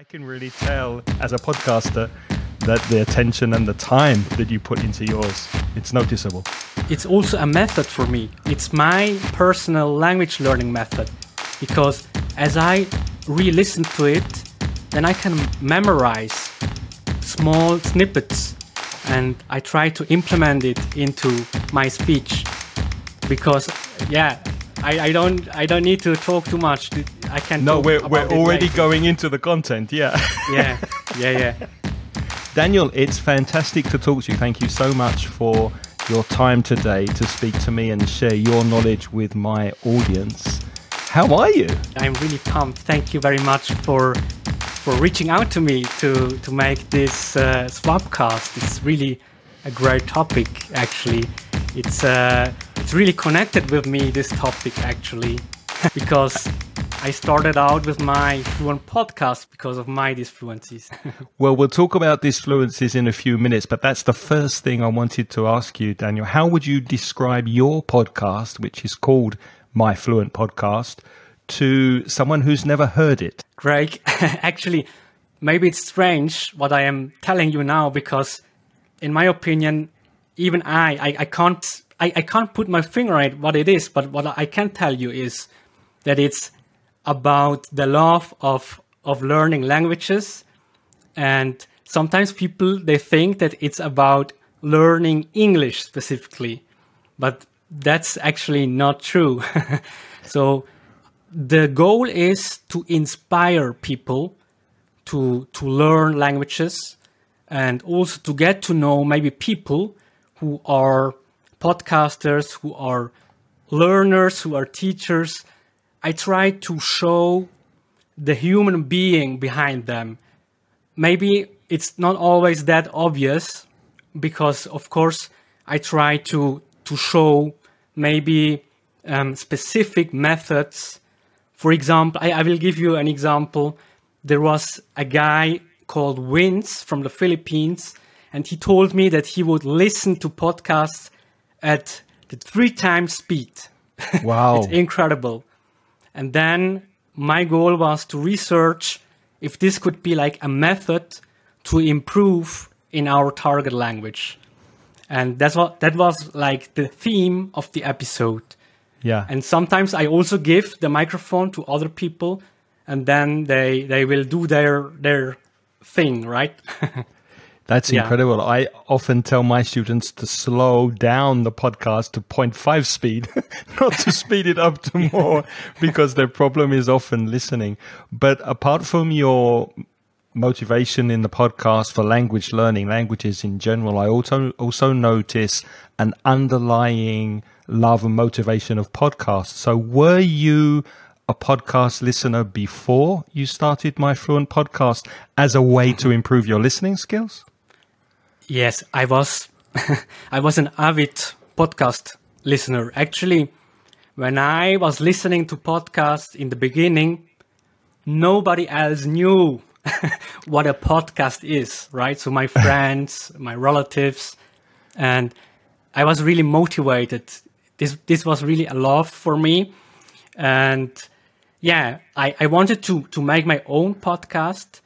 I can really tell as a podcaster that the attention and the time that you put into yours, it's noticeable. It's also a method for me. It's my personal language learning method because as I re-listen to it, then I can memorize small snippets and I try to implement it into my speech because yeah, I, I don't I don't need to talk too much. I can. No, we're we're already going into the content. Yeah. yeah, yeah, yeah. Daniel, it's fantastic to talk to you. Thank you so much for your time today to speak to me and share your knowledge with my audience. How are you? I'm really pumped. Thank you very much for for reaching out to me to to make this uh, Swapcast. It's really a great topic, actually. It's uh, it's really connected with me. This topic, actually, because I started out with my fluent podcast because of my disfluencies. well, we'll talk about disfluencies in a few minutes, but that's the first thing I wanted to ask you, Daniel. How would you describe your podcast, which is called My Fluent Podcast, to someone who's never heard it? Greg, actually, maybe it's strange what I am telling you now because, in my opinion, even I, I, I can't, I, I can't put my finger on what it is, but what I can tell you is that it's about the love of of learning languages. And sometimes people they think that it's about learning english specifically but that's actually not true. So the goal is to inspire people to to learn languages and also to get to know maybe people who are podcasters who are learners who are teachers I try to show the human being behind them. Maybe it's not always that obvious because, of course, I try to to show maybe um, specific methods. For example, I, I will give you an example. There was a guy called Vince from the Philippines, and he told me that he would listen to podcasts at the three times speed. Wow. it's incredible. And then my goal was to research if this could be like a method to improve in our target language. And that's what that was like the theme of the episode. Yeah. And sometimes I also give the microphone to other people and then they they will do their their thing, right? That's yeah. incredible. I often tell my students to slow down the podcast to 0.5 speed, not to speed it up to more, because their problem is often listening. But apart from your motivation in the podcast for language learning, languages in general, I also also notice an underlying love and motivation of podcasts. So were you a podcast listener before you started my fluent podcast as a way to mm-hmm. improve your listening skills? Yes, I was I was an avid podcast listener. Actually, when I was listening to podcasts in the beginning, nobody else knew what a podcast is, right? So my friends, my relatives, and I was really motivated. This this was really a love for me. And yeah, I, I wanted to to make my own podcast,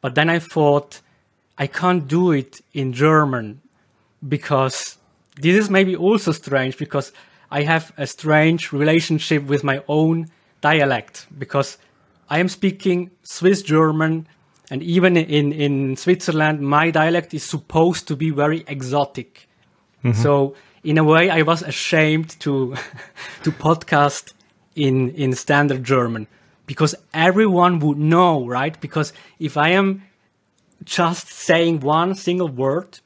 but then I thought I can't do it in German because this is maybe also strange because I have a strange relationship with my own dialect because I am speaking Swiss German and even in, in Switzerland, my dialect is supposed to be very exotic. Mm-hmm. So in a way, I was ashamed to to podcast in in standard German because everyone would know, right? Because if I am just saying one single word,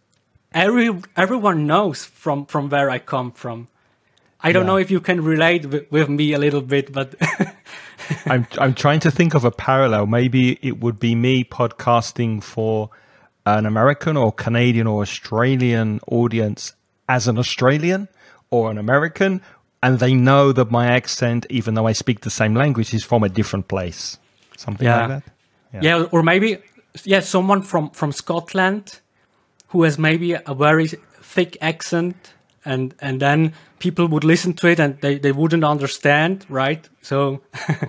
every everyone knows from from where I come from. I don't yeah. know if you can relate with, with me a little bit, but I'm I'm trying to think of a parallel. Maybe it would be me podcasting for an American or Canadian or Australian audience as an Australian or an American, and they know that my accent, even though I speak the same language, is from a different place. Something yeah. like that. Yeah. yeah, or maybe yeah, someone from from Scotland who has maybe a very thick accent, and and then people would listen to it and they they wouldn't understand, right? So.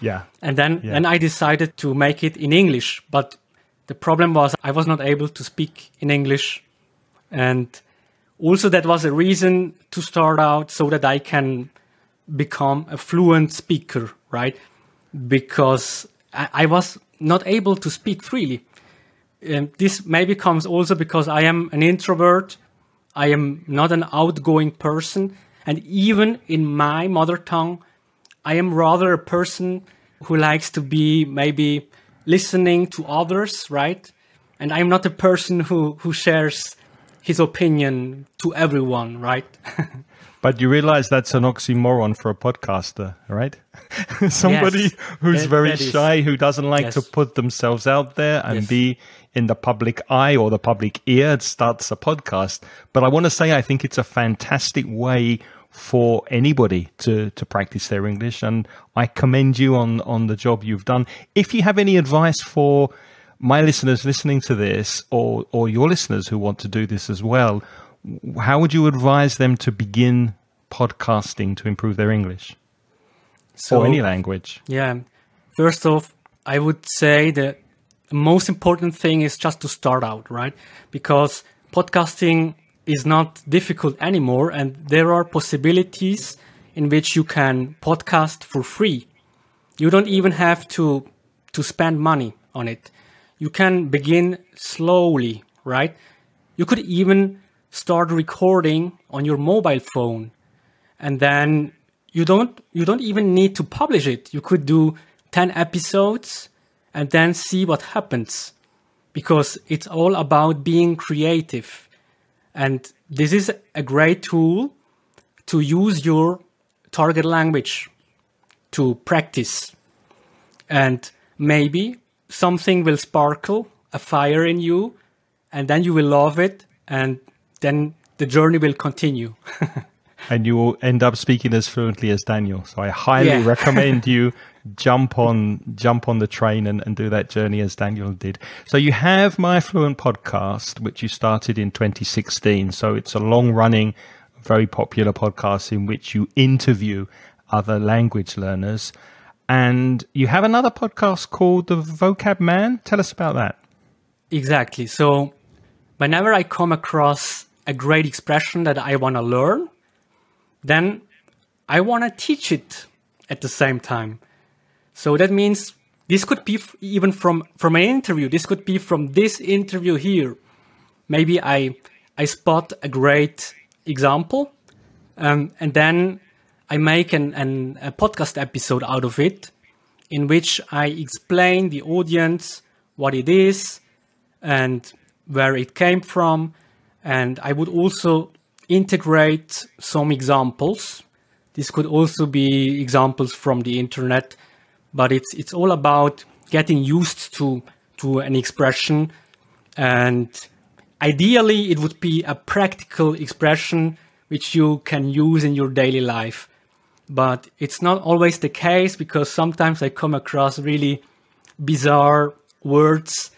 Yeah. And then Yeah. then I decided to make it in English, but the problem was I was not able to speak in English, and also that was a reason to start out so that I can become a fluent speaker, right? Because I, I was not able to speak freely. Um, this maybe comes also because I am an introvert. I am not an outgoing person. And even in my mother tongue, I am rather a person who likes to be maybe listening to others, right? And I'm not a person who, who shares his opinion to everyone, right? But you realize that's an oxymoron for a podcaster, right? Somebody Yes, who's that- very that is- shy, who doesn't like to put themselves out there and Yes. be in the public eye or the public ear starts a podcast. But I want to say, I think it's a fantastic way for anybody to, to practice their English. And I commend you on, on the job you've done. If you have any advice for my listeners listening to this or, or your listeners who want to do this as well, how would you advise them to begin podcasting to improve their English So or any language? Yeah. First off, I would say that the most important thing is just to start out, right? Because podcasting is not difficult anymore and there are possibilities in which you can podcast for free. You don't even have to to spend money on it. You can begin slowly, right? You could even start recording on your mobile phone and then you don't you don't even need to publish it. You could do 10 episodes and then see what happens because it's all about being creative. And this is a great tool to use your target language to practice. And maybe something will sparkle a fire in you and then you will love it and then the journey will continue And you will end up speaking as fluently as Daniel. So I highly Yeah. recommend you jump on jump on the train and, and do that journey as Daniel did. So you have My Fluent podcast, which you started in 2016. So it's a long running, very popular podcast in which you interview other language learners. And you have another podcast called The Vocab Man. Tell us about that. Exactly. So whenever I come across a great expression that I want to learn, then I want to teach it at the same time. So that means this could be f- even from from an interview. This could be from this interview here. Maybe I I spot a great example, um, and then I make an, an a podcast episode out of it, in which I explain the audience what it is, and where it came from. And I would also integrate some examples. This could also be examples from the internet, but it's it's all about getting used to to an expression and ideally it would be a practical expression which you can use in your daily life. But it's not always the case because sometimes I come across really bizarre words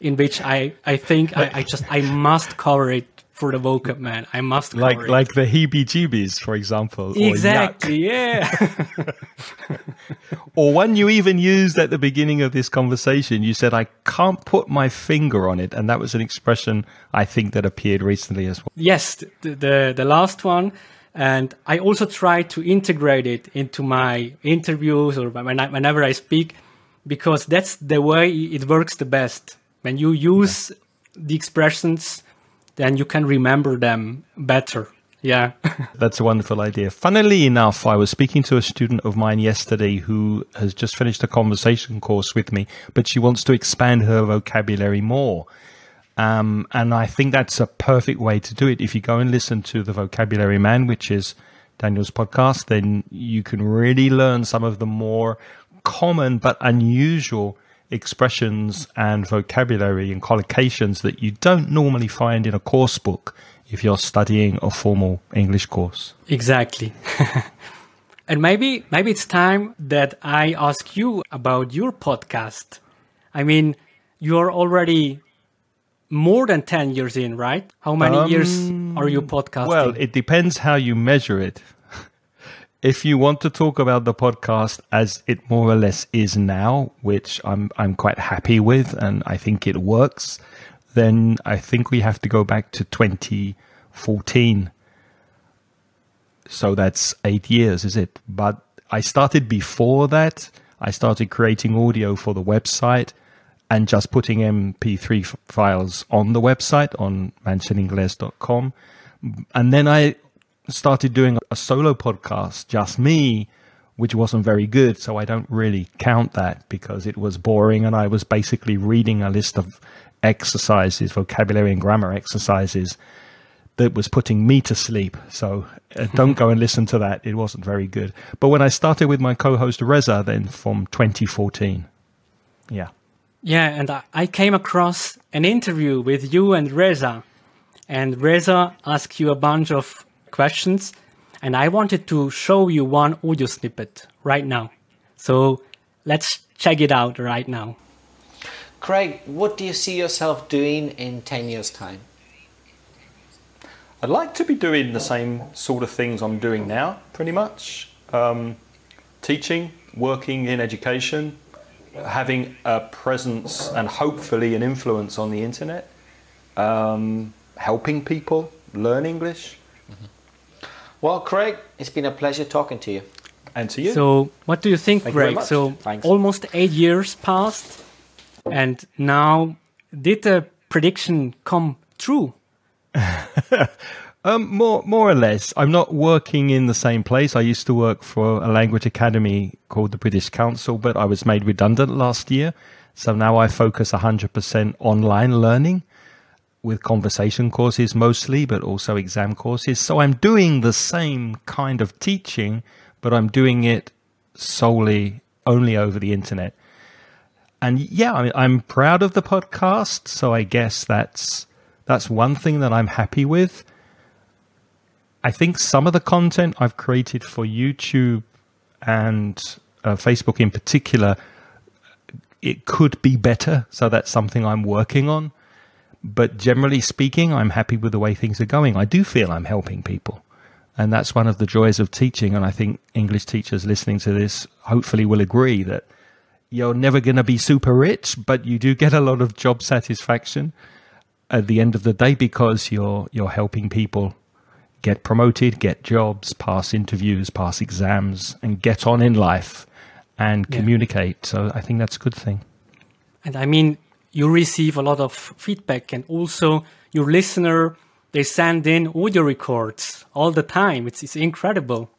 in which I, I think I, I just I must cover it for the vocab man. I must cover Like it. like the heebie-jeebies, for example. or exactly, yeah. Or one you even used at the beginning of this conversation. You said, I can't put my finger on it. And that was an expression I think that appeared recently as well. yes, the, the the last one, and I also try to integrate it into my interviews or when I, whenever I speak, because that's the way it works the best. When you use the expressions, then you can remember them better. Yeah. That's a wonderful idea. Funnily enough, I was speaking to a student of mine yesterday who has just finished a conversation course with me, but she wants to expand her vocabulary more. Um, and I think that's a perfect way to do it. If you go and listen to the Vocabulary Man, which is Daniel's podcast, then you can really learn some of the more common but unusual expressions and vocabulary and collocations that you don't normally find in a course book if you're studying a formal English course. Exactly. and maybe maybe it's time that I ask you about your podcast. I mean, you're already more than 10 years in, right? How many years um, are you podcasting? Well, it depends how you measure it. If you want to talk about the podcast as it more or less is now, which I'm I'm quite happy with and I think it works, then I think we have to go back to 2014. So that's 8 years, is it? But I started before that. I started creating audio for the website and just putting MP3 f- files on the website on mansioningles.com. And then I started doing a solo podcast, just me, which wasn't very good. So I don't really count that because it was boring and I was basically reading a list of exercises, vocabulary and grammar exercises that was putting me to sleep. So uh, don't go and listen to that. It wasn't very good. But when I started with my co-host Reza, then from 2014, yeah. Yeah, and I came across an interview with you and Reza, and Reza asked you a bunch of questions, and I wanted to show you one audio snippet right now. So let's check it out right now. Craig, what do you see yourself doing in 10 years' time? I'd like to be doing the same sort of things I'm doing now, pretty much. Um, teaching, working in education, having a presence and hopefully an influence on the internet, um, helping people learn English. Mm-hmm. Well, Craig, it's been a pleasure talking to you. And to you. So, what do you think, Thank Craig? You so, Thanks. almost eight years passed, and now did the prediction come true? um, more, more or less. I'm not working in the same place. I used to work for a language academy called the British Council, but I was made redundant last year. So now I focus 100% online learning with conversation courses mostly, but also exam courses. So I'm doing the same kind of teaching, but I'm doing it solely only over the internet. And yeah, I mean, I'm proud of the podcast. So I guess that's that's one thing that I'm happy with. I think some of the content I've created for YouTube and uh, Facebook in particular, it could be better. So that's something I'm working on. But generally speaking, I'm happy with the way things are going. I do feel I'm helping people. And that's one of the joys of teaching. And I think English teachers listening to this hopefully will agree that you're never going to be super rich, but you do get a lot of job satisfaction at the end of the day because you're you're helping people get promoted, get jobs, pass interviews, pass exams, and get on in life and yeah. communicate. So I think that's a good thing. And I mean, you receive a lot of feedback, and also your listener they send in audio records all the time. It's it's incredible.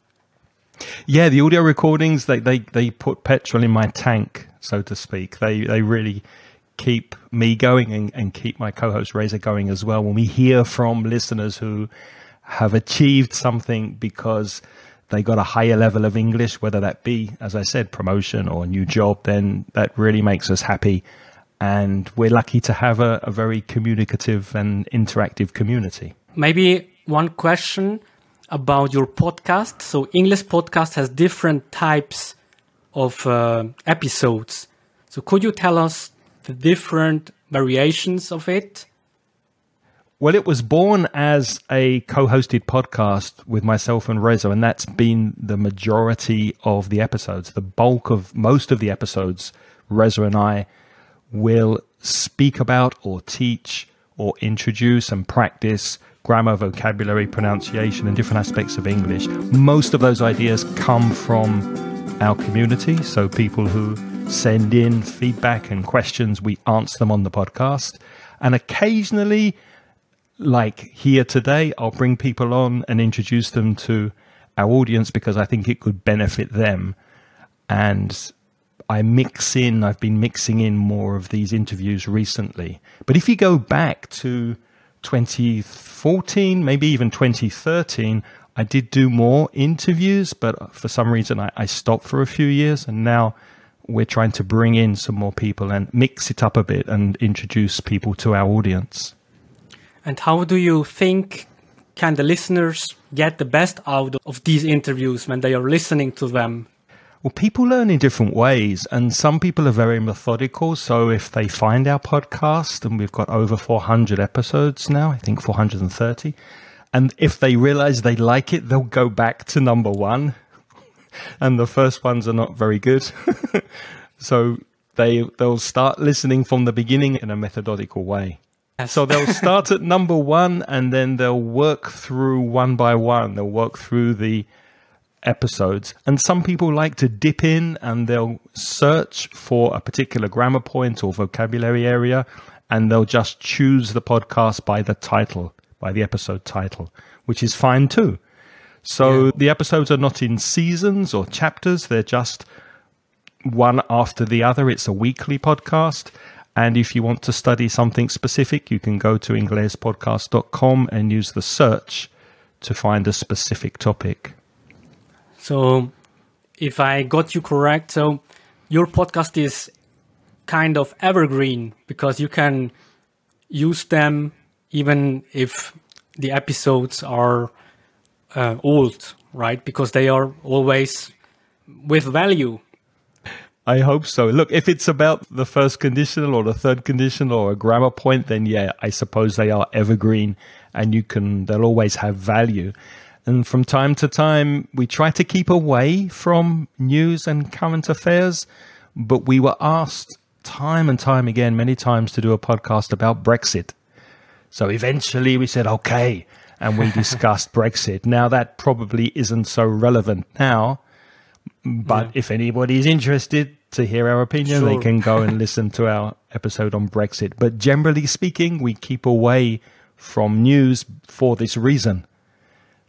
Yeah, the audio recordings they they they put petrol in my tank, so to speak. They they really keep me going and, and keep my co-host Reza going as well. When we hear from listeners who have achieved something because they got a higher level of English, whether that be, as I said, promotion or a new job, then that really makes us happy. And we're lucky to have a, a very communicative and interactive community. Maybe one question about your podcast. So, Inglespodcast has different types of uh, episodes. So, could you tell us the different variations of it? Well, it was born as a co hosted podcast with myself and Reza, and that's been the majority of the episodes. The bulk of most of the episodes, Reza and I will speak about or teach or introduce and practice grammar, vocabulary, pronunciation, and different aspects of English. Most of those ideas come from our community, so people who send in feedback and questions. We answer them on the podcast. And occasionally, like here today, I'll bring people on and introduce them to our audience because I think it could benefit them. And I mix in, I've been mixing in more of these interviews recently. But if you go back to 2014, maybe even 2013, I did do more interviews, but for some reason I, I stopped for a few years. And now we're trying to bring in some more people and mix it up a bit and introduce people to our audience. And how do you think can the listeners get the best out of these interviews when they are listening to them? Well, people learn in different ways, and some people are very methodical. So, if they find our podcast, and we've got over 400 episodes now, I think 430, and if they realize they like it, they'll go back to number one and the first ones are not very good. so they they'll start listening from the beginning in a methodical way. So they'll start at number one and then they'll work through one by one. They'll work through the episodes. And some people like to dip in and they'll search for a particular grammar point or vocabulary area and they'll just choose the podcast by the title, by the episode title, which is fine too. So yeah. the episodes are not in seasons or chapters, they're just one after the other. It's a weekly podcast. And if you want to study something specific, you can go to inglespodcast.com and use the search to find a specific topic. So, if I got you correct, so your podcast is kind of evergreen because you can use them even if the episodes are uh, old, right? Because they are always with value I hope so. Look, if it's about the first conditional or the third conditional or a grammar point, then yeah, I suppose they are evergreen and you can, they'll always have value. And from time to time, we try to keep away from news and current affairs, but we were asked time and time again, many times, to do a podcast about Brexit. So eventually we said, okay, and we discussed Brexit. Now that probably isn't so relevant now, but yeah. if anybody is interested, to hear our opinion, sure. they can go and listen to our episode on Brexit. But generally speaking, we keep away from news for this reason,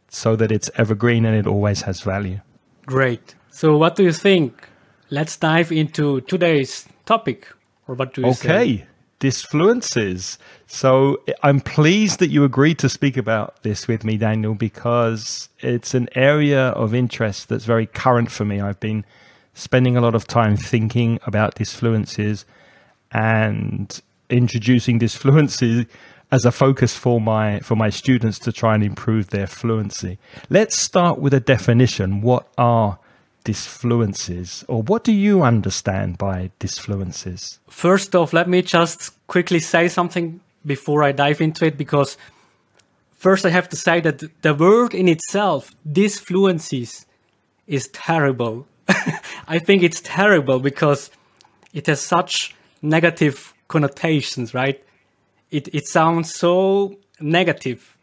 so that it's evergreen and it always has value. Great. So, what do you think? Let's dive into today's topic. Or what do you okay. say? disfluencies. So I'm pleased that you agreed to speak about this with me, Daniel, because it's an area of interest that's very current for me. I've been spending a lot of time thinking about disfluencies and introducing disfluency as a focus for my for my students to try and improve their fluency. Let's start with a definition. What are disfluencies or what do you understand by disfluencies? First off, let me just quickly say something before I dive into it because first I have to say that the word in itself, disfluencies, is terrible. I think it's terrible because it has such negative connotations, right? It it sounds so negative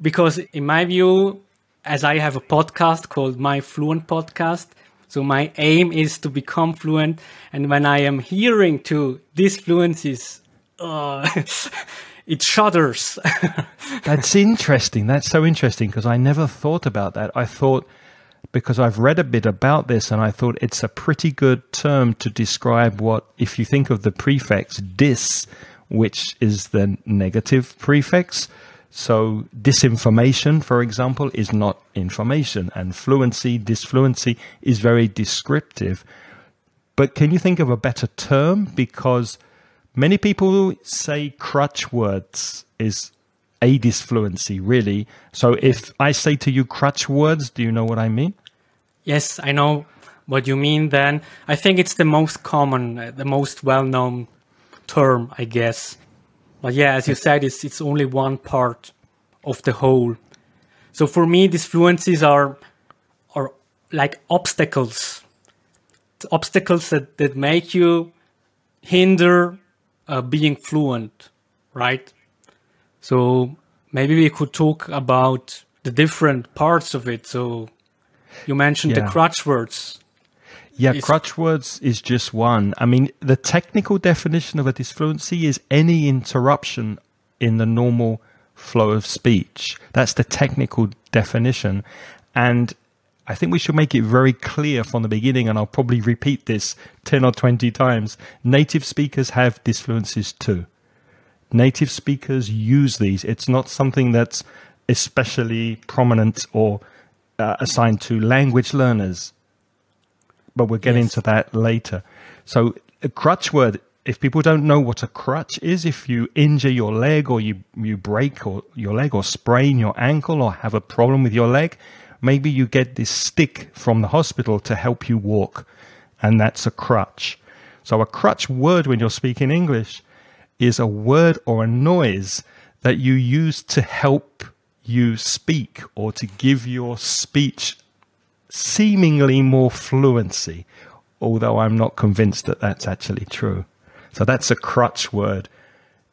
because in my view, as I have a podcast called My Fluent Podcast, so my aim is to become fluent, and when I am hearing to disfluencies, uh, it shudders. That's interesting. That's so interesting because I never thought about that. I thought because I've read a bit about this and I thought it's a pretty good term to describe what, if you think of the prefix dis, which is the negative prefix. So disinformation, for example, is not information, and fluency, disfluency is very descriptive. But can you think of a better term? Because many people say crutch words is a disfluency, really. So if I say to you crutch words, do you know what I mean? Yes, I know what you mean then. I think it's the most common, uh, the most well known term, I guess. But yeah, as you said, it's, it's only one part of the whole. So for me, disfluencies are, are like obstacles. Obstacles that, that make you hinder uh, being fluent, right? So maybe we could talk about the different parts of it. So you mentioned yeah. the crutch words. Yeah, crutch words is just one. I mean, the technical definition of a disfluency is any interruption in the normal flow of speech. That's the technical definition. And I think we should make it very clear from the beginning, and I'll probably repeat this 10 or 20 times. Native speakers have disfluencies too native speakers use these. It's not something that's especially prominent or uh, assigned to language learners. But we'll get yes. into that later. So, a crutch word, if people don't know what a crutch is, if you injure your leg or you, you break or your leg or sprain your ankle or have a problem with your leg, maybe you get this stick from the hospital to help you walk. And that's a crutch. So, a crutch word when you're speaking English is a word or a noise that you use to help you speak or to give your speech seemingly more fluency, although I'm not convinced that that's actually true. So that's a crutch word.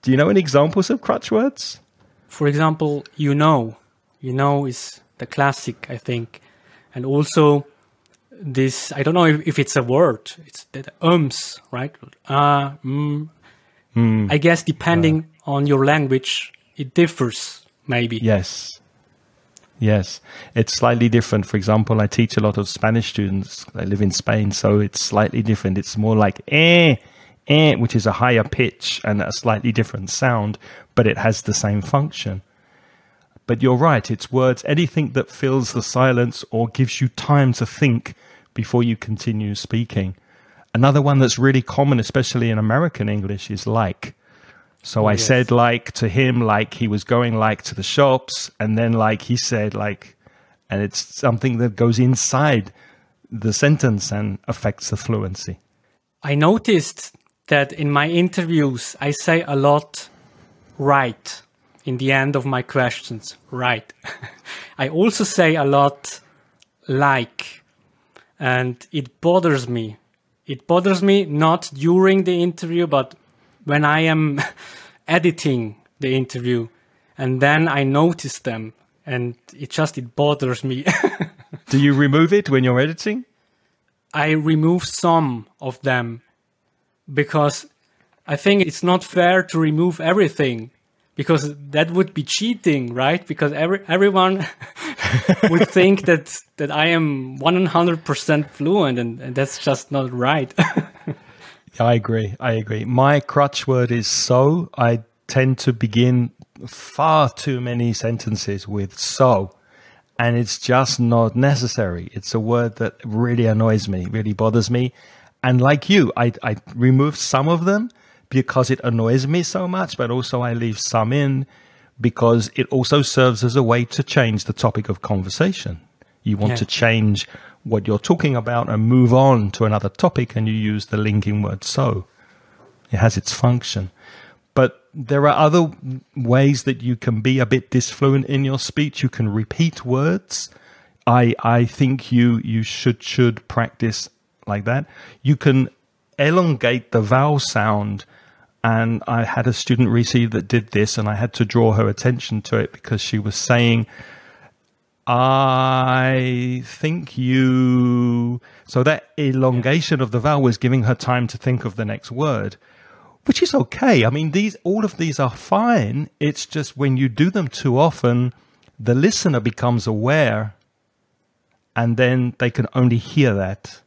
Do you know any examples of crutch words? For example, you know. You know is the classic, I think. And also this, I don't know if, if it's a word, it's the ums, right? Uh, mm. Mm. I guess depending uh. on your language, it differs maybe. Yes. Yes, it's slightly different. For example, I teach a lot of Spanish students. I live in Spain, so it's slightly different. It's more like eh, eh, which is a higher pitch and a slightly different sound, but it has the same function. But you're right, it's words, anything that fills the silence or gives you time to think before you continue speaking. Another one that's really common, especially in American English, is like. So oh, I yes. said like to him, like he was going like to the shops, and then like he said like, and it's something that goes inside the sentence and affects the fluency. I noticed that in my interviews I say a lot right in the end of my questions. Right. I also say a lot like, and it bothers me. It bothers me not during the interview, but when I am editing the interview and then I notice them and it just it bothers me. Do you remove it when you're editing? I remove some of them because I think it's not fair to remove everything because that would be cheating, right? Because every everyone would think that that I am 100% fluent and, and that's just not right. I agree. I agree. My crutch word is so. I tend to begin far too many sentences with so. And it's just not necessary. It's a word that really annoys me, really bothers me. And like you, I, I remove some of them because it annoys me so much, but also I leave some in because it also serves as a way to change the topic of conversation. You want yeah. to change what you're talking about and move on to another topic, and you use the linking word so. It has its function. But there are other ways that you can be a bit disfluent in your speech. You can repeat words. I I think you you should should practice like that. You can elongate the vowel sound. And I had a student recently that did this, and I had to draw her attention to it because she was saying I think you. So that elongation of the vowel was giving her time to think of the next word, which is okay. I mean, these all of these are fine. It's just when you do them too often, the listener becomes aware, and then they can only hear that,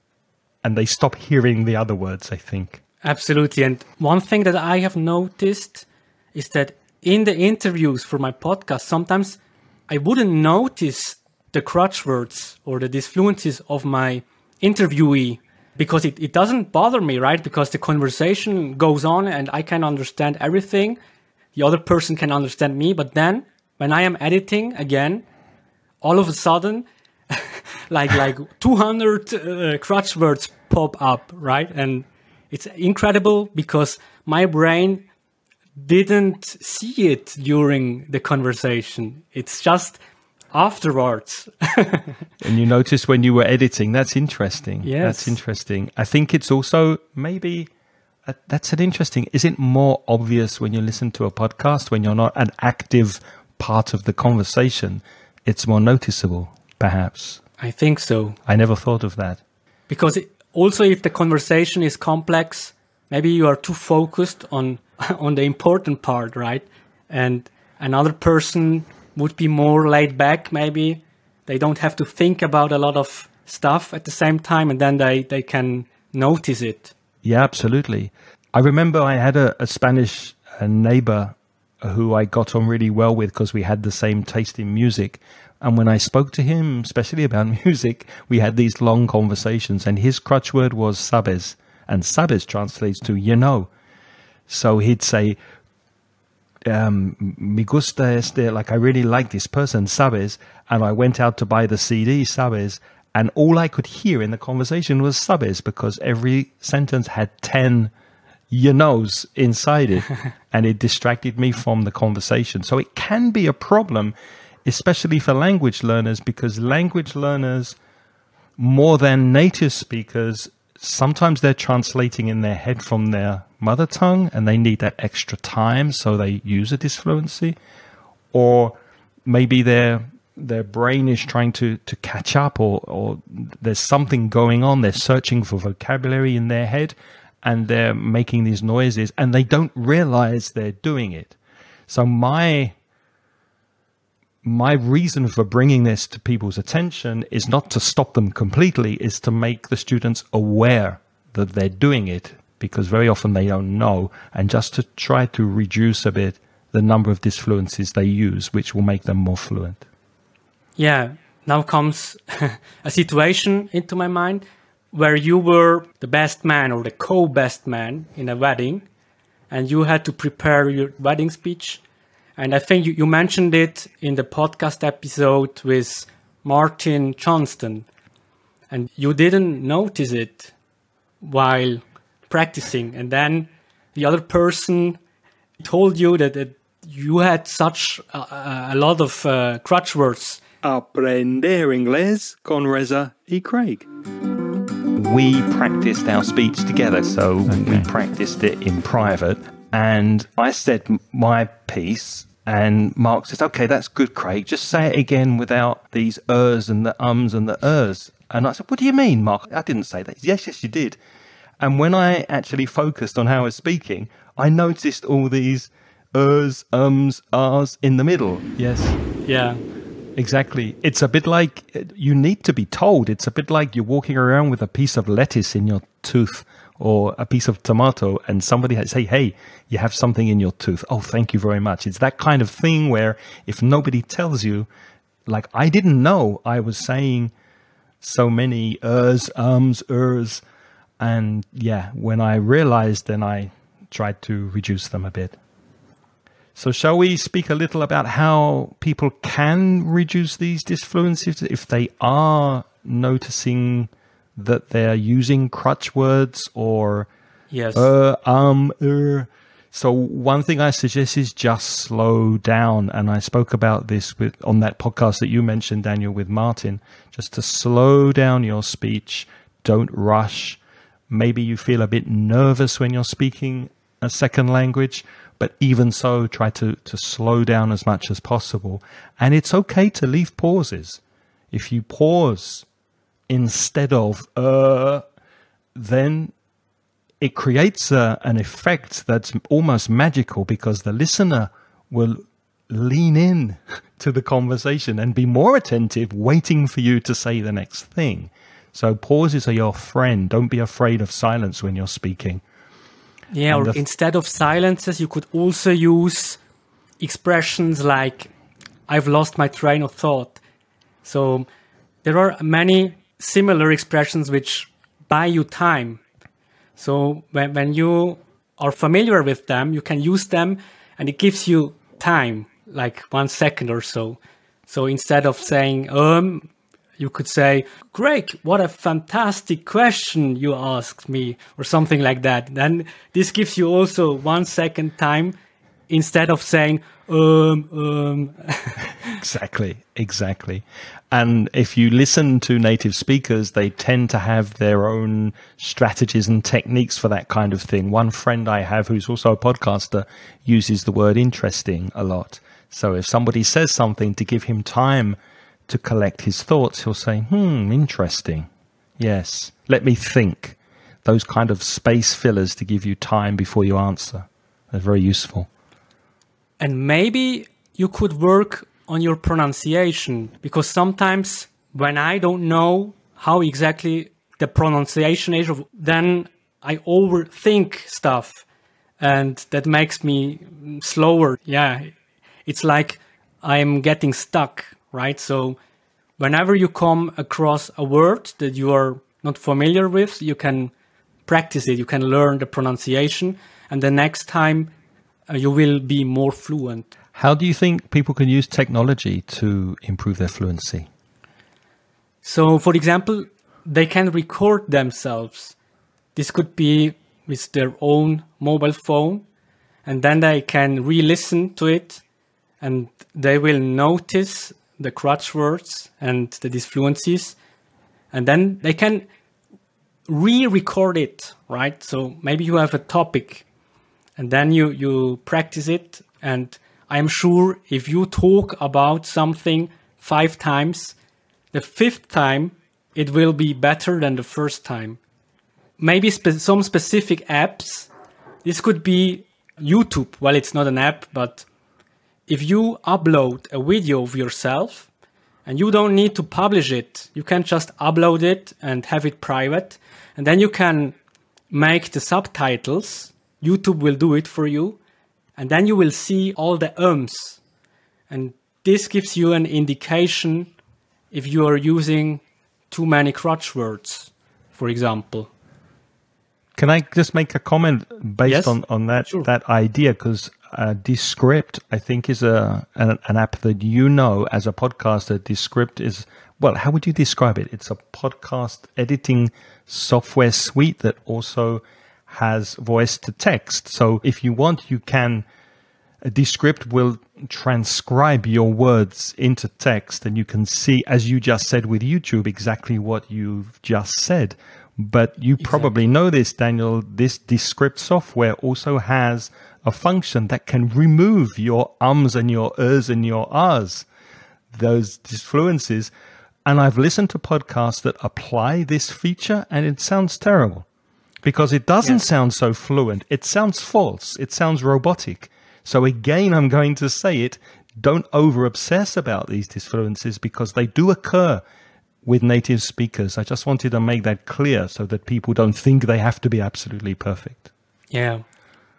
and they stop hearing the other words. I think absolutely. And one thing that I have noticed is that in the interviews for my podcast, sometimes I wouldn't notice the crutch words or the disfluencies of my interviewee because it, it doesn't bother me, right? Because the conversation goes on and I can understand everything. The other person can understand me. But then when I am editing again, all of a sudden, like, like 200 uh, crutch words pop up, right? And it's incredible because my brain didn't see it during the conversation. It's just afterwards. and you noticed when you were editing. That's interesting. Yes. That's interesting. I think it's also maybe uh, that's an interesting. Is it more obvious when you listen to a podcast when you're not an active part of the conversation? It's more noticeable, perhaps. I think so. I never thought of that. Because it, also, if the conversation is complex, maybe you are too focused on on the important part, right? And another person would be more laid back, maybe. They don't have to think about a lot of stuff at the same time, and then they, they can notice it. Yeah, absolutely. I remember I had a, a Spanish a neighbor uh, who I got on really well with because we had the same taste in music. And when I spoke to him, especially about music, we had these long conversations. And his crutch word was sabes. And sabes translates to you know. So he'd say, um, me gusta este, like I really like this person, sabes, and I went out to buy the CD, sabes, and all I could hear in the conversation was sabes because every sentence had 10 you knows inside it, and it distracted me from the conversation. So it can be a problem, especially for language learners, because language learners more than native speakers, sometimes they're translating in their head from their mother tongue and they need that extra time, so they use a disfluency. Or maybe their their brain is trying to, to catch up or, or there's something going on. They're searching for vocabulary in their head and they're making these noises and they don't realize they're doing it. So my my reason for bringing this to people's attention is not to stop them completely, is to make the students aware that they're doing it because very often they don't know, and just to try to reduce a bit the number of disfluencies they use, which will make them more fluent. Yeah, now comes a situation into my mind where you were the best man or the co best man in a wedding, and you had to prepare your wedding speech and I think you, you mentioned it in the podcast episode with Martin Johnston. And you didn't notice it while practicing. And then the other person told you that, that you had such a, a lot of uh, crutch words. Aprender inglés con Reza y Craig. We practiced our speech together, so okay. we practiced it in private. And I said my piece, and Mark says, okay, that's good, Craig. Just say it again without these ers and the ums and the ers. And I said, what do you mean, Mark? I didn't say that. Yes, yes, you did. And when I actually focused on how I was speaking, I noticed all these ers, ums, ahs in the middle. Yes. Yeah. Exactly. It's a bit like you need to be told. It's a bit like you're walking around with a piece of lettuce in your tooth or a piece of tomato and somebody say, Hey, you have something in your tooth. Oh, thank you very much. It's that kind of thing where if nobody tells you, like I didn't know I was saying so many ers, ums, ers. And yeah, when I realized, then I tried to reduce them a bit. So, shall we speak a little about how people can reduce these disfluencies if they are noticing that they're using crutch words or yes, uh, um, er. So one thing I suggest is just slow down, and I spoke about this with on that podcast that you mentioned, Daniel, with Martin. Just to slow down your speech, don't rush. Maybe you feel a bit nervous when you're speaking a second language, but even so, try to, to slow down as much as possible. And it's okay to leave pauses. If you pause instead of uh, then it creates a, an effect that's almost magical because the listener will lean in to the conversation and be more attentive, waiting for you to say the next thing. So pauses are your friend. Don't be afraid of silence when you're speaking. Yeah, or instead of silences, you could also use expressions like "I've lost my train of thought." So there are many similar expressions which buy you time. So when, when you are familiar with them, you can use them and it gives you time, like one second or so. So instead of saying, um, you could say, Greg, what a fantastic question you asked me, or something like that. Then this gives you also one second time instead of saying, um, um. exactly, exactly. And if you listen to native speakers, they tend to have their own strategies and techniques for that kind of thing. One friend I have who's also a podcaster uses the word interesting a lot. So if somebody says something to give him time to collect his thoughts, he'll say, hmm, interesting. Yes, let me think. Those kind of space fillers to give you time before you answer. They're very useful. And maybe you could work on your pronunciation because sometimes when I don't know how exactly the pronunciation is, then I overthink stuff and that makes me slower. Yeah, it's like I'm getting stuck, right? So whenever you come across a word that you are not familiar with, you can practice it, you can learn the pronunciation, and the next time uh, you will be more fluent. How do you think people can use technology to improve their fluency? So, for example, they can record themselves. This could be with their own mobile phone, and then they can re listen to it and they will notice the crutch words and the disfluencies and then they can re-record it, right? So maybe you have a topic and then you, you practice it. And I'm sure if you talk about something five times, the fifth time it will be better than the first time. Maybe spe- some specific apps. This could be YouTube. Well, it's not an app, but if you upload a video of yourself and you don't need to publish it, you can just upload it and have it private. And then you can make the subtitles. YouTube will do it for you. And then you will see all the ums. And this gives you an indication if you are using too many crutch words, for example. Can I just make a comment based Yes. on, on that Sure. that idea? Because uh, Descript, I think, is a an, an app that you know as a podcaster. Descript is well, how would you describe it? It's a podcast editing software suite that also has voice to text. So if you want, you can. Descript will transcribe your words into text, and you can see, as you just said with YouTube, exactly what you've just said. But you probably know this, Daniel. This Descript software also has a function that can remove your ums and your ers and your ahs, those disfluencies. And I've listened to podcasts that apply this feature, and it sounds terrible because it doesn't Yes. sound so fluent. It sounds false. It sounds robotic. So again, I'm going to say it. Don't over obsess about these disfluencies because they do occur with native speakers. I just wanted to make that clear so that people don't think they have to be absolutely perfect. Yeah,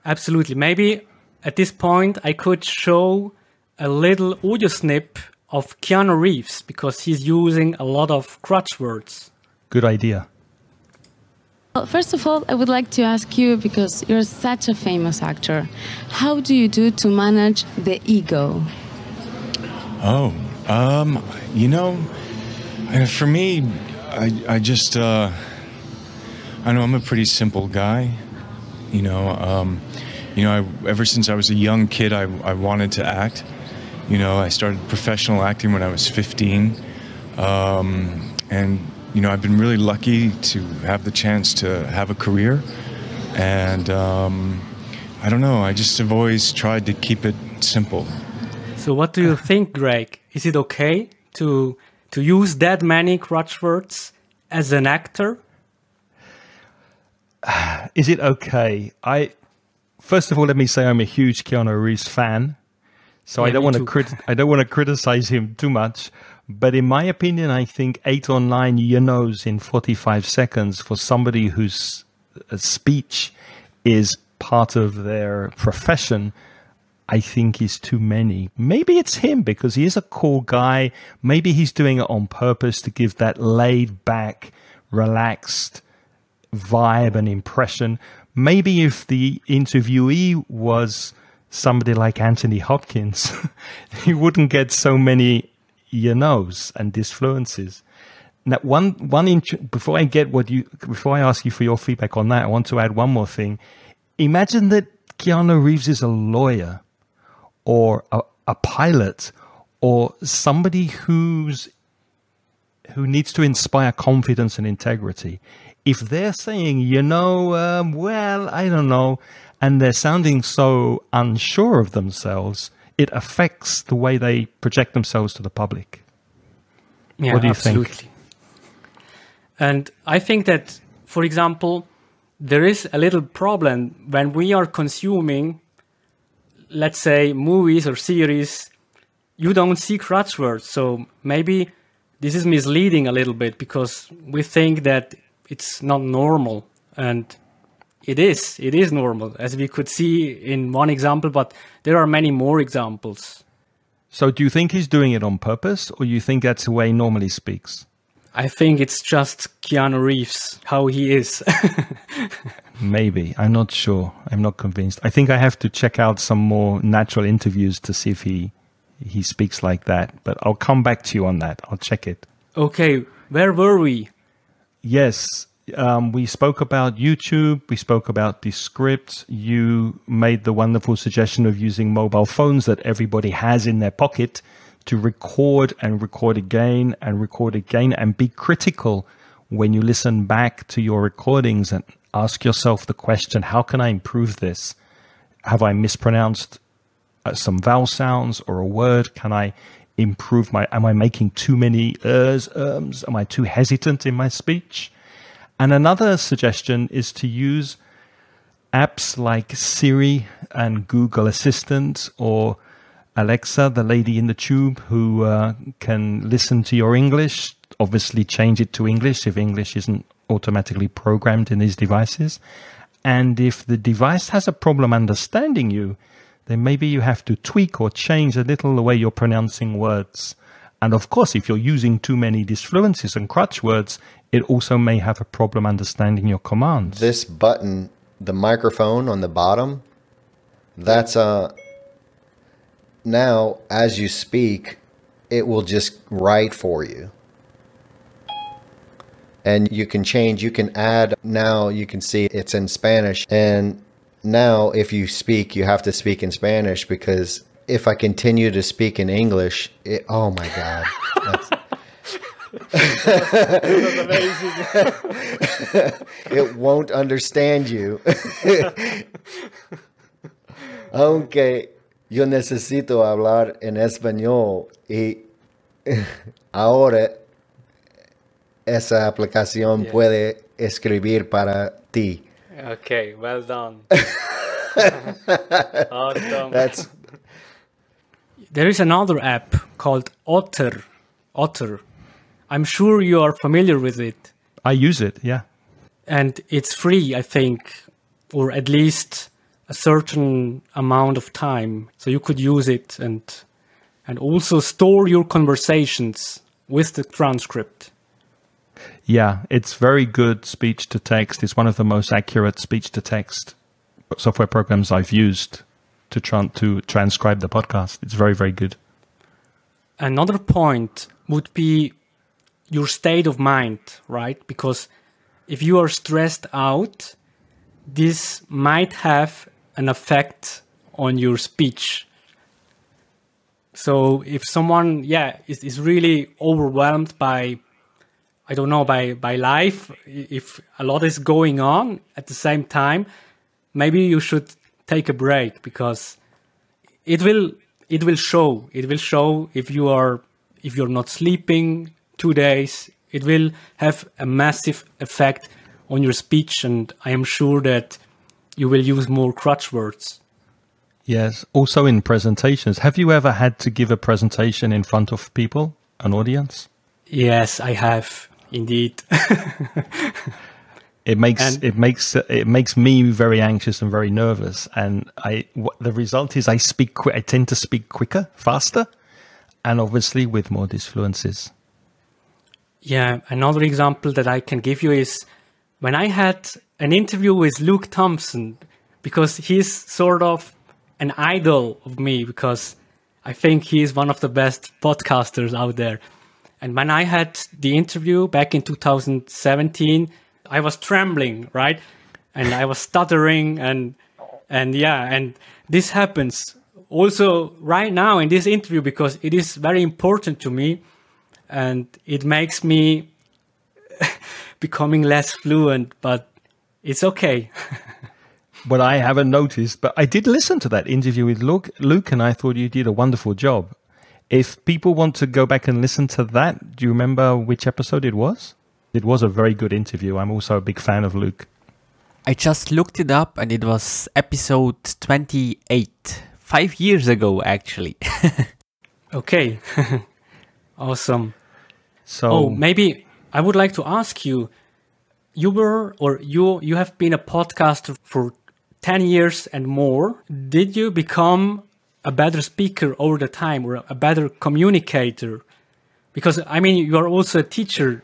absolutely. Maybe at this point I could show a little audio snip of Keanu Reeves because he's using a lot of crutch words. Good idea. Well, first of all, I would like to ask you because you're such a famous actor. How do you do to manage the ego? Oh, um, you know, uh, for me, I, I just, uh, I know I'm a pretty simple guy. You know, um, you know, I, ever since I was a young kid, I, I wanted to act. You know, I started professional acting when I was 15. Um, and, you know, I've been really lucky to have the chance to have a career. And, um, I don't know, I just have always tried to keep it simple. So what do you think, Greg? Is it okay to to use that many crutch words as an actor? Is it okay? I first of all, let me say I'm a huge Keanu Reeves fan, so I don't want to crit- I don't want to criticize him too much. But in my opinion, I think eight or nine yenos in 45 seconds for somebody whose uh, speech is part of their profession, I think is too many. Maybe it's him because he is a cool guy. Maybe he's doing it on purpose to give that laid back, relaxed vibe and impression. Maybe if the interviewee was somebody like Anthony Hopkins, he wouldn't get so many you knows and disfluencies. Now, one one int- before I get what you before I ask you for your feedback on that, I want to add one more thing. Imagine that Keanu Reeves is a lawyer or a, a pilot or somebody who's who needs to inspire confidence and integrity. If they're saying, you know, um, well, I don't know, and they're sounding so unsure of themselves, it affects the way they project themselves to the public. Yeah, What do you think? absolutely. And I think that, for example, there is a little problem when we are consuming, let's say, movies or series. You don't see crutch words, so maybe this is misleading a little bit because we think that it's not normal, and it is. It is normal, as we could see in one example, but there are many more examples. So, do you think he's doing it on purpose, or you think that's the way he normally speaks? I think it's just Keanu Reeves, how he is. Maybe. I'm not sure. I'm not convinced. I think I have to check out some more natural interviews to see if he he speaks like that. But I'll come back to you on that. I'll check it. okay, where were we? Yes, um, we spoke about YouTube. We spoke about Descript. You made the wonderful suggestion of using mobile phones that everybody has in their pocket to record and record again and record again and be critical when you listen back to your recordings and ask yourself the question, how can I improve this? Have I mispronounced uh, some vowel sounds or a word? Can I improve my, am I making too many ers, ums? Am I too hesitant in my speech? And another suggestion is to use apps like Siri and Google Assistant or Alexa, the lady in the tube who uh, can listen to your English, obviously change it to English if English isn't automatically programmed in these devices. And if the device has a problem understanding you, then maybe you have to tweak or change a little the way you're pronouncing words. And of course, if you're using too many disfluencies and crutch words, it also may have a problem understanding your commands. This button, the microphone on the bottom, that's a. Now, as you speak, it will just write for you. And you can change, you can add. Now you can see it's in Spanish. And now, if you speak, you have to speak in Spanish because if I continue to speak in English, it, oh my God. it won't understand you. Aunque yo necesito hablar en español y ahora esa aplicación yeah. puede escribir para ti. Okay, well done. awesome. That's there is another app called Otter. Otter. I'm sure you are familiar with it. I use it, yeah. And it's free, I think, or at least a certain amount of time. So you could use it and and also store your conversations with the transcript. Yeah, it's very good speech to text. It's one of the most accurate speech to text software programs I've used to try to transcribe the podcast. It's very very good. Another point would be your state of mind, right? Because if you are stressed out, this might have an effect on your speech. So if someone, yeah, is, is really overwhelmed by, I don't know, by, by life, if a lot is going on at the same time, maybe you should take a break because it will, it will show, it will show if you are, if you're not sleeping, two days, it will have a massive effect on your speech, and I am sure that you will use more crutch words. Yes. Also in presentations, have you ever had to give a presentation in front of people, an audience? Yes, I have indeed. it makes and it makes it makes me very anxious and very nervous, and I the result is I speak. I tend to speak quicker, faster, and obviously with more disfluencies. Yeah, another example that I can give you is when I had an interview with Luke Thompson, because he's sort of an idol of me, because I think he's one of the best podcasters out there. And when I had the interview back in 2017, I was trembling, right? And I was stuttering and and yeah, and this happens also right now in this interview because it is very important to me and it makes me becoming less fluent, but it's okay. What I haven't noticed, but I did listen to that interview with Luke, Luke, and I thought you did a wonderful job. If people want to go back and listen to that, do you remember which episode it was? It was a very good interview. I'm also a big fan of Luke. I just looked it up and it was episode 28, five years ago, actually. okay. awesome. So oh, maybe I would like to ask you. You were, or you, you have been a podcaster for ten years and more. Did you become a better speaker over the time, or a better communicator? Because I mean, you are also a teacher,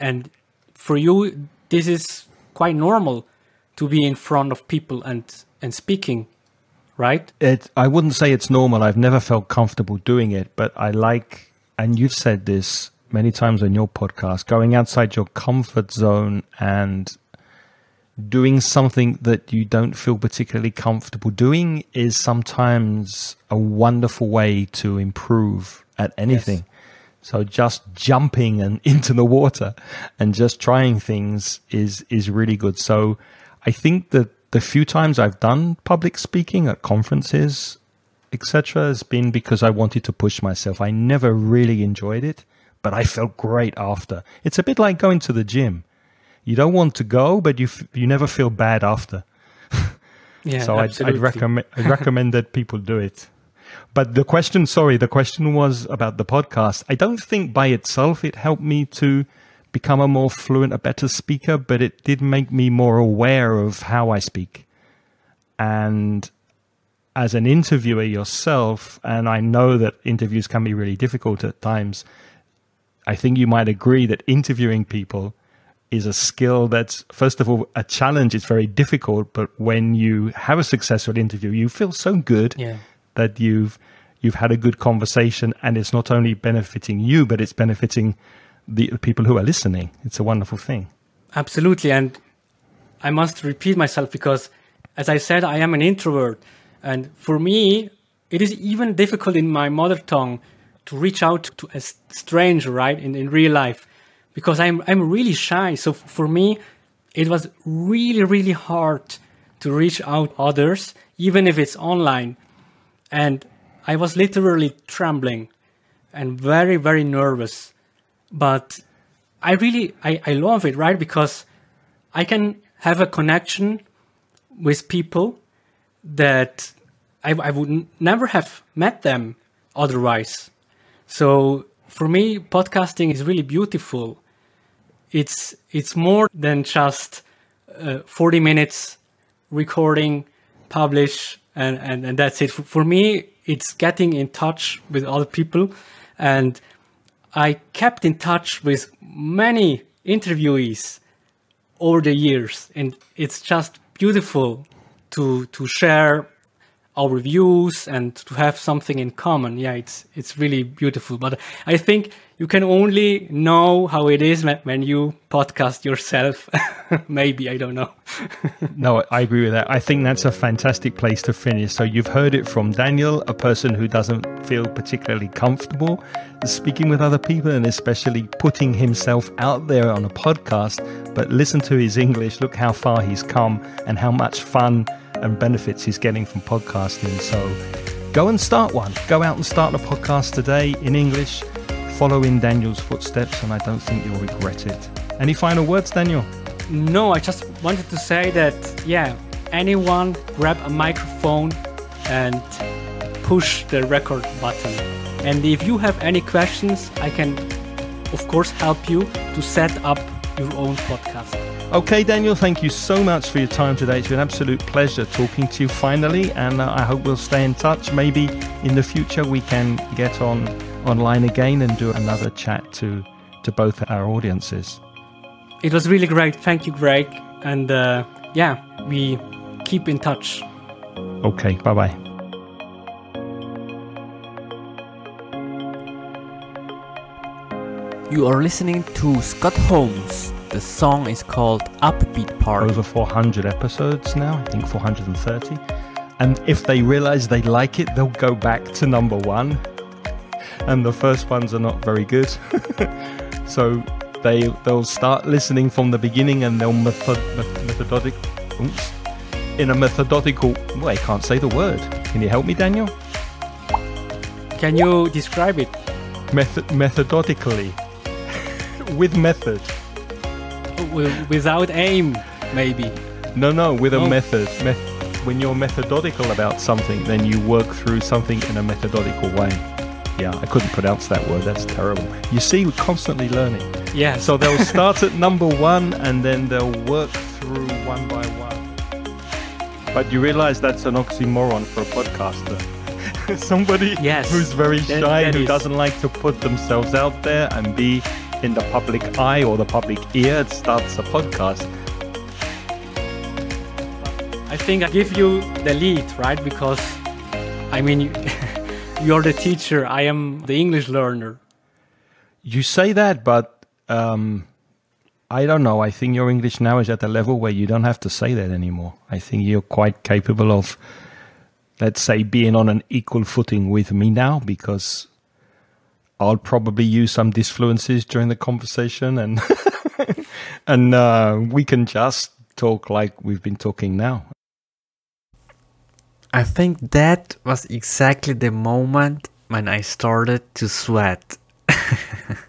and for you, this is quite normal to be in front of people and and speaking right it i wouldn't say it's normal i've never felt comfortable doing it but i like and you've said this many times on your podcast, going outside your comfort zone and doing something that you don't feel particularly comfortable doing is sometimes a wonderful way to improve at anything. So just jumping and into the water and just trying things is is really good. So I think that the few times I've done public speaking at conferences, etc., has been because I wanted to push myself. I never really enjoyed it, but I felt great after. It's a bit like going to the gym. You don't want to go, but you f- you never feel bad after. Yeah, so I'd, I'd recommend I'd recommend that people do it. But the question, sorry, the question was about the podcast. I don't think by itself it helped me to become a more fluent, a better speaker, but it did make me more aware of how I speak. And as an interviewer yourself, and I know that interviews can be really difficult at times, I think you might agree that interviewing people is a skill that's, first of all, a challenge. It's very difficult, but when you have a successful interview, you feel so good yeah. That you've you've had a good conversation, and it's not only benefiting you, but it's benefiting the people who are listening. It's a wonderful thing. Absolutely. And I must repeat myself because, as I said, I am an introvert. And for me, it is even difficult in my mother tongue to reach out to a stranger, right, in, in real life, because I'm, I'm really shy. So for me, it was really, really hard to reach out others, even if it's online. And I was literally trembling and very, very nervous. But I really, I, I love it, right? Because I can have a connection with people that I, I would never have met them otherwise. So for me, podcasting is really beautiful. It's it's more than just uh, 40 minutes recording, publish, and, and, and that's it. For, for me, it's getting in touch with other people. And I kept in touch with many interviewees over the years. And it's just beautiful to, to share our views and to have something in common. Yeah, it's it's really beautiful. But I think you can only know how it is when you podcast yourself. Maybe I don't know. no, I agree with that. I think that's a fantastic place to finish. So you've heard it from Daniel, a person who doesn't feel particularly comfortable speaking with other people and especially putting himself out there on a podcast. But listen to his English. Look how far he's come and how much fun and benefits he's getting from podcasting. So go and start one. Go out and start a podcast today in English. Follow in Daniel's footsteps, and I don't think you'll regret it. Any final words, Daniel? No, I just wanted to say that, yeah, anyone grab a microphone and push the record button. And if you have any questions, I can, of course, help you to set up your own podcast. Okay, Daniel, thank you so much for your time today. It's been an absolute pleasure talking to you finally, and uh, I hope we'll stay in touch. Maybe in the future we can get on online again and do another chat to to both our audiences. It was really great. Thank you, Greg. And uh, yeah, we keep in touch. Okay, bye bye. You are listening to Scott Holmes, the song is called Upbeat Party. Over 400 episodes now, I think 430. And if they realize they like it, they'll go back to number one. And the first ones are not very good. so they they'll start listening from the beginning and they'll method, methodic oops, in a methodical well, I can't say the word. Can you help me, Daniel? Can you describe it? Method methodically. With method without aim, maybe. No, no, with a method. Meth- when you're methodical about something, then you work through something in a methodical way. Yeah, I couldn't pronounce that word. That's terrible. You see, we're constantly learning. Yeah. So they'll start at number one and then they'll work through one by one. But you realize that's an oxymoron for a podcaster. Somebody yes, who's very that, shy, that who is. doesn't like to put themselves out there and be in the public eye or the public ear starts a podcast. I think I give you the lead, right? Because, I mean, you're the teacher, I am the English learner. You say that, but um, I don't know. I think your English now is at a level where you don't have to say that anymore. I think you're quite capable of, let's say, being on an equal footing with me now because I'll probably use some disfluencies during the conversation, and and uh, we can just talk like we've been talking now. I think that was exactly the moment when I started to sweat.